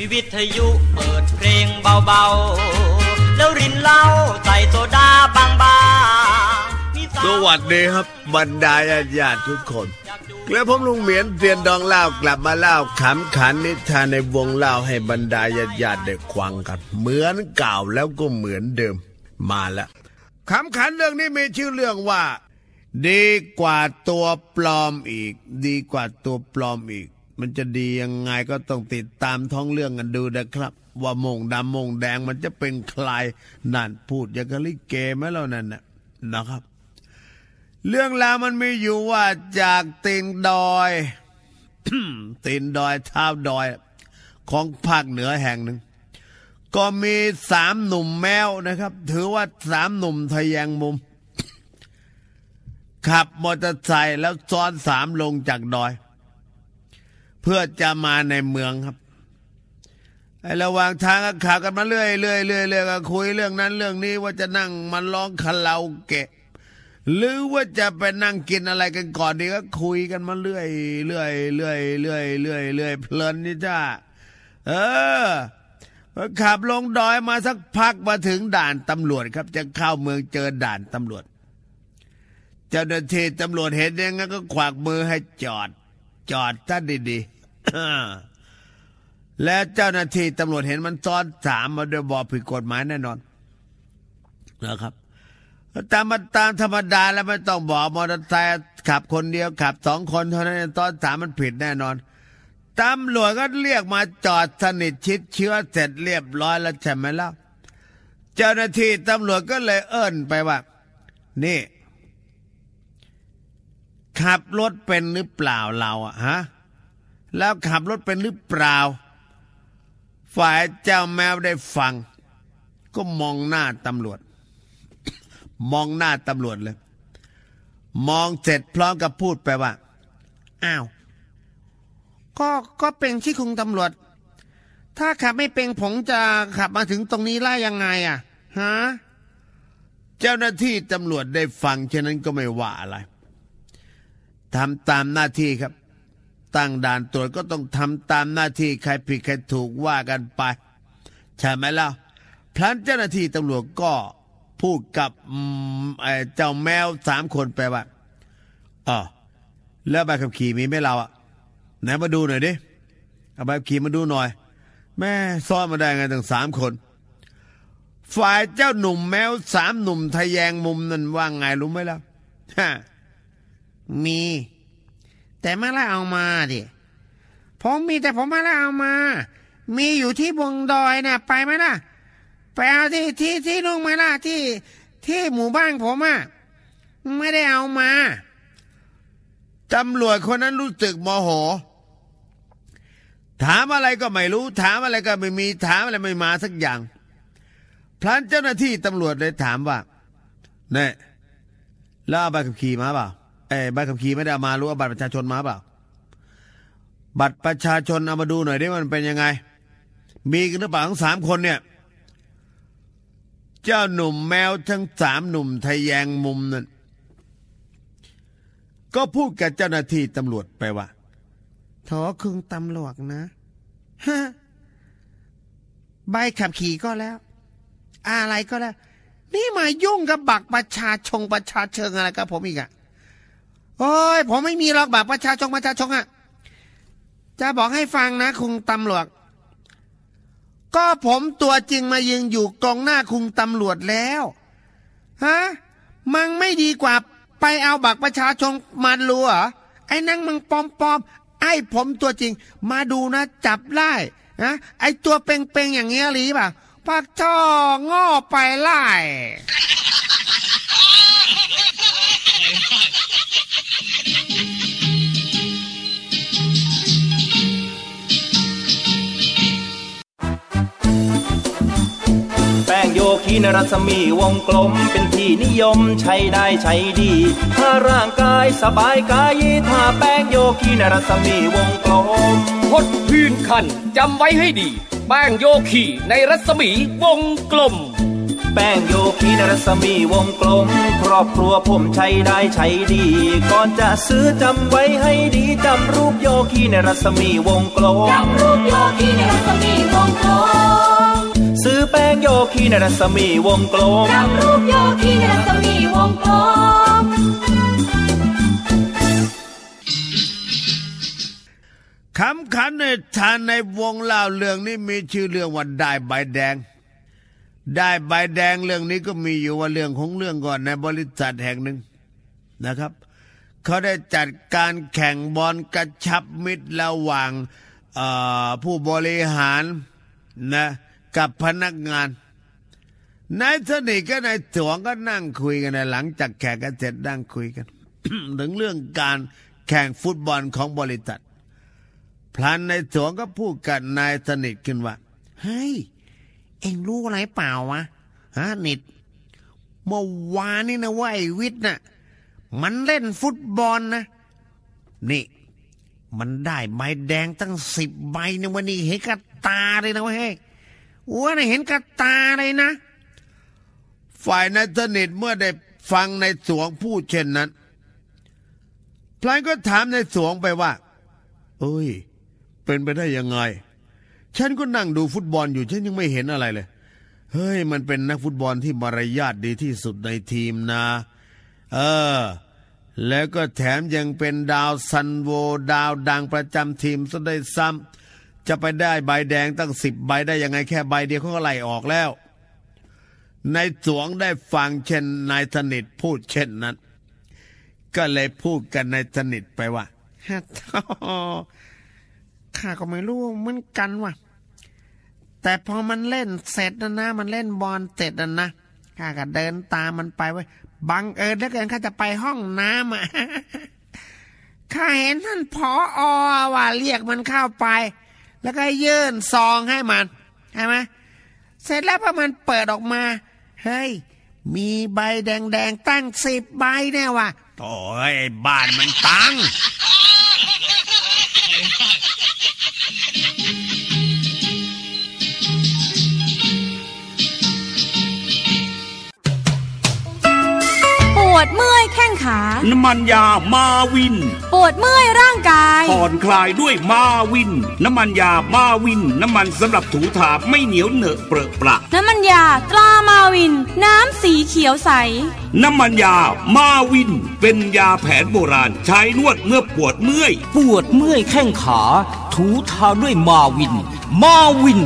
มีวิทยุเปิดเพลงเบาๆ แล้วรินเหล้าใส่โซดาบางๆสวัสดีครับบรรดาญาติญาติทุกคนและผมลุงเหมียนเตียนดองเล่ากลับมาเล่าขำขันนิทานในวงเล่าให้บรรดาญาติญาติได้ควังกัน เหมือนเก่าแล้วก็เหมือนเดิมมาแล้วขำขันเรื่องนี้มีชื่อเรื่องว่า ดีกว่าตัวปลอมอีก ดีกว่าตัวปลอมอีก มันจะดียังไงก็ต้องติดตามท้องเรื่องกันดูนะครับ ว่าโมงดำโมงแดงมันจะเป็นใครนั่นพูดอย่างกะลิเกไหมแล้วนั่นนะนะครับ เรื่องราวมันมีอยู่ว่าจากตีนดอยตีนดอยท้าดอย ของภาคเหนือแห่งหนึ่ง ก็มีสามหนุ่มแมวนะครับ ถือว่าสามหนุ่มทะแยงมุม ขับมอเตอร์ไซค์แล้วซ้อนสามลงจากดอย เพื่อจะมาในเมืองครับไอ้ระหว่างทางก็ขับกันมาเรื่อยเรื่อยเรื่อยเรื่อยก็คุยเรื่องนั้นเรื่องนี้ว่าจะนั่งมาร้องคาราโอเกะ หรือว่าจะไปนั่งกินอะไรกันก่อนดีก็คุยกันมาเรื่อยเรื่อยเรื่อยเรื่อยเรื่อยเรื่อยเพลินนี่จ้าเออพอขับลงดอยมาสักพักมาถึงด่านตำรวจครับ จะเข้าเมืองเจอด่านตำรวจ เจ้าหน้าที่ตำรวจเห็นอย่างนั้นก็ขวากมือให้จอด จอดท่านดีๆ และเจ้าหน้าที่ตำรวจเห็นมันซ้อนสามมาโดยบอกผิดกฎหมายแน่นอนนะครับตามมาตามธรรมดาแล้วไม่ต้องบอกมอเตอร์ไซค์ขับคนเดียวขับสองคนเท่านั้นตอนสามมันผิดแน่นอนตำรวจก็เรียกมาจอดสนิทชิดเชื้อเสร็จเรียบร้อยแล้วใช่ไหมล่ะเจ้าหน้าที่ตำรวจก็เลยเอิ้นไปว่า นี่ ขับรถเป็นหรือเปล่าเราอะฮะ แล้วขับรถเป็นหรือเปล่า ฝ่ายเจ้าแมวได้ฟัง ก็มองหน้าตำรวจ มองหน้าตำรวจเลย มองเสร็จพร้อมกับพูดไปว่า อ้าว ก็ก็เป็นที่คุงตำรวจ ถ้าขับไม่เป็นผมจะขับมาถึงตรงนี้ไล่ยังไงอะฮะเจ้าหน้าที่ตำรวจได้ฟังฉะนั้นก็ไม่ว่าอะไรทำตามหน้าที่ครับ ตั้งด่านตรวจก็ต้องทำตามหน้าที่ใครผิดใครถูกว่ากันไป ใช่ไหมล่ะพลันเจ้าหน้าที่ตำรวจก็พูดกับเจ้าแมวสามคนไปว่าอ๋อแล้วใบขับขี่มีไหมเราอะไหนมาดูหน่อยดิเอาใบขับขี่มาดูหน่อย แม่ซ่อนมาได้ไงตั้งสามคน ฝ่ายเจ้าหนุ่มแมวสามหนุ่มทะแยงมุมนั่นว่าไงรู้ไหมล่ะฮะมี แต่ไม่ได้เอามาดิผมมีแต่ผมไม่ได้เอามา มีอยู่ที่บงดอยนะ่ะไปไหมล่ะไปเอาที่ที่ที่นู่นไหมล่ะที่ที่หมู่บ้านผมอะ่ะไม่ได้เอามาตำรวจคนนั้นรู้สึกโมโห ถามอะไรก็ไม่รู้ ถามอะไรก็ไม่มีถามอะไรไม่มาสักอย่าง พลันเจ้าหน้าที่ตำรวจเลยถามว่าเนี่ยล้วเอาใบขับขี่มาเปล่า ใบขับขี่ไม่ได้ามารู้ว่าบัตรประชาชนมาเปล่า บัตรประชาชนเอามาดูหน่อยไดิมันเป็นยังไง มีกันหรือเปล่าทั้งสามคนเนี่ย เจ้าหนุ่มแมวทั้งสามหนุ่มทะแยงมุมนั่นก็พูดกับเจ้าหน้าที่ตำรวจไปว่าโถคึงตำรวจนะฮะใบขับขี่ก็แล้ว อะไรก็แล้ว นี่มายุ่งกับบักประชาชงประชาเชิงอะไรกับผมอีกอะ โอ้ยผมไม่มีหรอกบักประชาชงประชาชงอะจะบอกให้ฟังนะคุงตำรวจ ก็ผมตัวจริงมายืนอยู่กองหน้าคุงตำรวจแล้วฮะมันไม่ดีกว่าไปเอาบักประชาชนมาลัวไอ้นั่งมึงปอมปอมไอ้ผมตัวจริง มาดูนะจับได้นะไอ้ตัวเป่งๆอย่างเงี้ยหรือเปล่าปักช่อง้อไปไล่ ป้งโยคีนรัศมีวงกลมเป็นที่นิยมใช้ได้ใช้ดี ถ้าร่างกายสบายกายถ้าแป้งโยคีนรัศมีวงกลมพดพื้นคันจำไว้ให้ดี แป้งโยคีในรัศมีวงกลม แป้งโยคีนรัศมีวงกลม ครอบครัวผมใช้ได้ใช้ดี ก่อนจะซื้อจำไว้ให้ดีจำรูปโยคีนรัศมีวงกลมจำรูปโยคีในรัศมีว คีในรัศมีวงกลมนำรูปโยคีในรัศมีวงกลม คำขันในทานในวงเล่าเรื่องนี้มีชื่อเรื่องว่าได้ใบแดง ได้ใบแดงเรื่องนี้ก็มีอยู่ว่าเรื่องของเรื่องก่อนในบริษัทแห่งหนึ่งนะครับ เขาได้จัดการแข่งบอลกระชับมิตรระหว่างเอ่อผู้บริหารนะกับพนักงาน นายสนิทกับนายถวงก็นั่งคุยกันนะหลังจากแข่งกันเสร็จนั่งคุยกัน ถึงเรื่องการแข่งฟุตบอลของบริษัท พลันในสวงก็พูดกับนายสนิทขึ้นว่าเฮ้ยเอ็งรู้อะไรเปล่าวะฮะนิดเมื่อวานนี่นะว่าไอ้วิทย์น่ะมันเล่นฟุตบอลนะ นี่ มันได้ใบแดงตั้งสิบใบในวันนี้เห็นกับตาเลยนะเว้ยว่าน่ะเห็นกับตาเลยนะ ฝ่ายนายสนิทเมื่อได้ฟังในสวงพูดเช่นนั้น พลายก็ถามในสวงไปว่า เอ้ย เป็นไปได้ยังไง ฉันก็นั่งดูฟุตบอลอยู่ฉันยังไม่เห็นอะไรเลย เฮ้ย มันเป็นนักฟุตบอลที่มารยาทดีที่สุดในทีมนะ เออ แล้วก็แถมยังเป็นดาวซันโว ดาวดังประจำทีมซะได้ซ้ำจะไปได้ใบแดงตั้งสิบใบได้ยังไงแค่ใบเดียวเขาก็ไล่ออกแล้ว นายสวงได้ฟังเช่นนายสนิทพูดเช่นนั้น ก็เลยพูดกันนายสนิทไปว่าฮะท่อข้าก็ไม่รู้เหมือนกันว่ะ แต่พอมันเล่นเสร็จนะนะมันเล่นบอลเสร็จนะนะข้าก็เดินตามมันไปไว้บังเอิญแล้วเกินข้าจะไปห้องน้ำอะข้าเห็นท่านพออว่าเรียกมันเข้าไป แล้วก็ยื่นซองให้มันใช่ไหมเสร็จแล้วพอมันเปิดออกมา เฮ้ย มีใบแดงๆตั้งสิบใบแน่ว่ะโอ้ยไอ้บ้านมันตัง ข้งขาน้ำมันยามาวิน ปวดเมื่อยร่างกายผ่อนคลายด้วยมาวิน น้ำมันยามาวิน น้ำมันสำหรับถูถาไม่เหนียวเหนอะเปรอะประน้ำมันยาตรามาวิน น้ำสีเขียวใส น้ำมันยามาวิน เป็นยาแผนโบราณ ใช้นวดเมื่อปวดเมื่อย ปวดเมื่อยแข้งขา ถูทาด้วยมาวิน มาวิน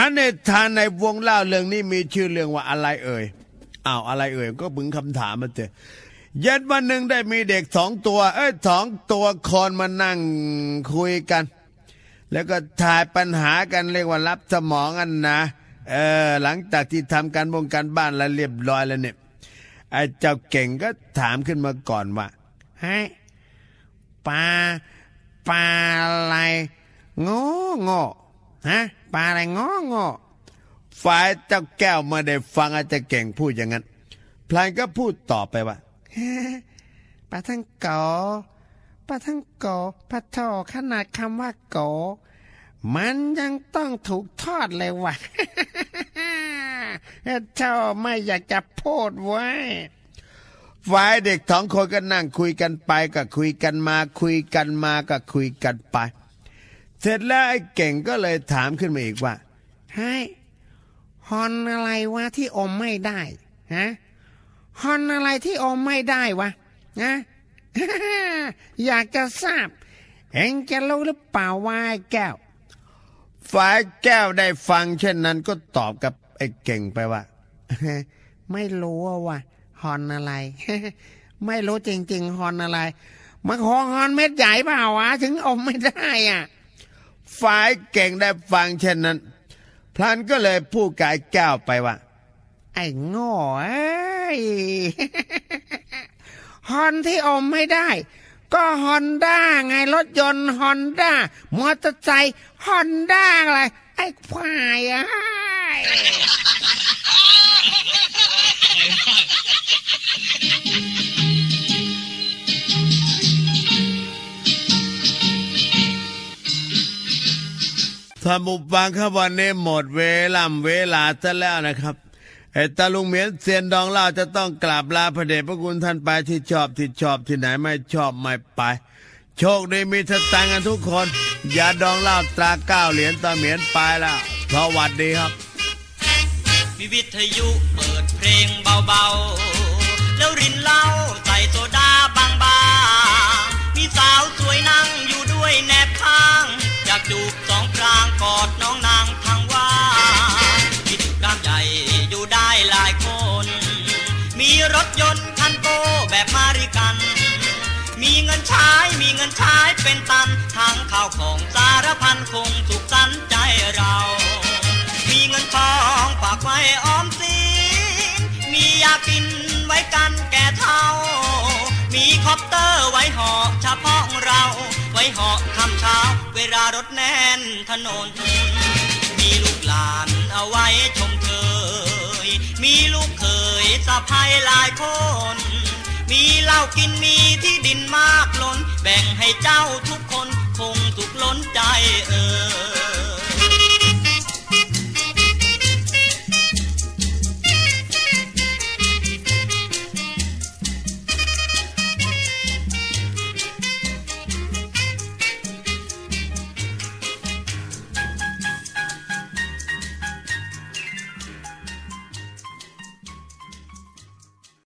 คำขันในทานในวงเล่าเรื่องนี้มีชื่อเรื่องว่าอะไรเอ่ยอ้าวอะไรเอ่ยก็บึงคำถามมาเถอะเย็นวันหนึ่งได้มีเด็กสองตัว เอ้ยสองตัวคอนมานั่งคุยกัน แล้วก็ถ่ายปัญหากันเรียกว่ารับสมองอันนะ เออหลังจากที่ทำการบงการบ้านแล้วเรียบร้อยแล้วเนี่ยไอ้เจ้าเก่งก็ถามขึ้นมาก่อนว่าเฮ้ยปลาปลาอะไรงองอ ฮะปลาอะไรงองอฝ่ายเจ้าแก้วไมาได้ฟังอาจจะเก่งพูดอย่างนั้น พลายก็พูดต่อไปว่าปลาทั้งกอปลาทั้งกอพระโทขนาดคำว่าโกอมันยังต้องถูกทอดเลยว่ะเจ้าไม่อยากจะพูดไว้ฝ่ายเด็กสองคนก็นั่งคุยกันไปก็คุยกันมา คุยกันมาก็คุยกันไป เสร็จแล้วไอ้เก่งก็เลยถามขึ้นมาอีกว่าเฮ้ยฮอนอะไรวะที่อมไม่ได้ฮะฮอนอะไรที่อมไม่ได้วะนะอยากจะทราบ เองจะรู้หรือเปล่าว่าไอ้แก้ว ฝ่ายแก้วได้ฟัง เช่นนั้นก็ตอบกับไอ้เก่งไปว่าไม่รู้ว่าฮอนอะไร ไม่รู้จริง ๆ ฮอนอะไร มันฮอนฮอนเม็ดใหญ่เปล่าวะ ถึงอมไม่ได้อะ ฝ่ายเก่งได้ฟังเช่นนั้น พลันก็เลยพูดกายแก้วไปว่า ไอ้โง่เอ้ยฮอนที่อมไม่ได้ ก็ฮอนด้าไงรถยนต์ฮอนด้ามอเตอร์ไซค์ฮอนด้าอะไรไอ้ควายอ่ะท่านผู้ฟังครับวันนี้หมดเวลาเวลาซะแล้วนะครับไอ้ตาลุงเหมียนเซียนดองเล่าจะต้องกราบลาพระเดชพระคุณท่านไปที่ชอบที่ชอบที่ไหนไม่ชอบไม่ไป โชคดีมีสตังกันทุกคน อย่าดองเหล้าตราเก้าเหรียญตาเหมียนไปแล้วสวัสดีครับมีวิทยุเปิดเพลงเบาๆ แล้วรินเหล้าใส่โซดาบางๆมีสาวสวยนั่งอยู่ด้วยแนบข้าง อยากจูบสองพรางกอดน้องนางทางว่ากิจกรรมใหญ่อยู่ได้หลายคน มีรถยนต์คันโตแบบมาริกัน มีเงินใช้มีเงินใช้เป็นตันทั้งข้าวของสารพันคงสุขสันใจเรา มีเงินทองฝากไว้ออมสินมียากินไว้กันแก่เท่า มีคอปเตอร์ ว้หอกเฉพาะเรา ไว้หาะคำเช้า เวลารถแน่นถนน มีลูกหลานเอาไว้ชมเธอ มีลูกเคยสะพายหลายคน มีเหล้ากินมีที่ดินมากล้น แบ่งให้เจ้าทุกคนคงทุกล้นใจเออ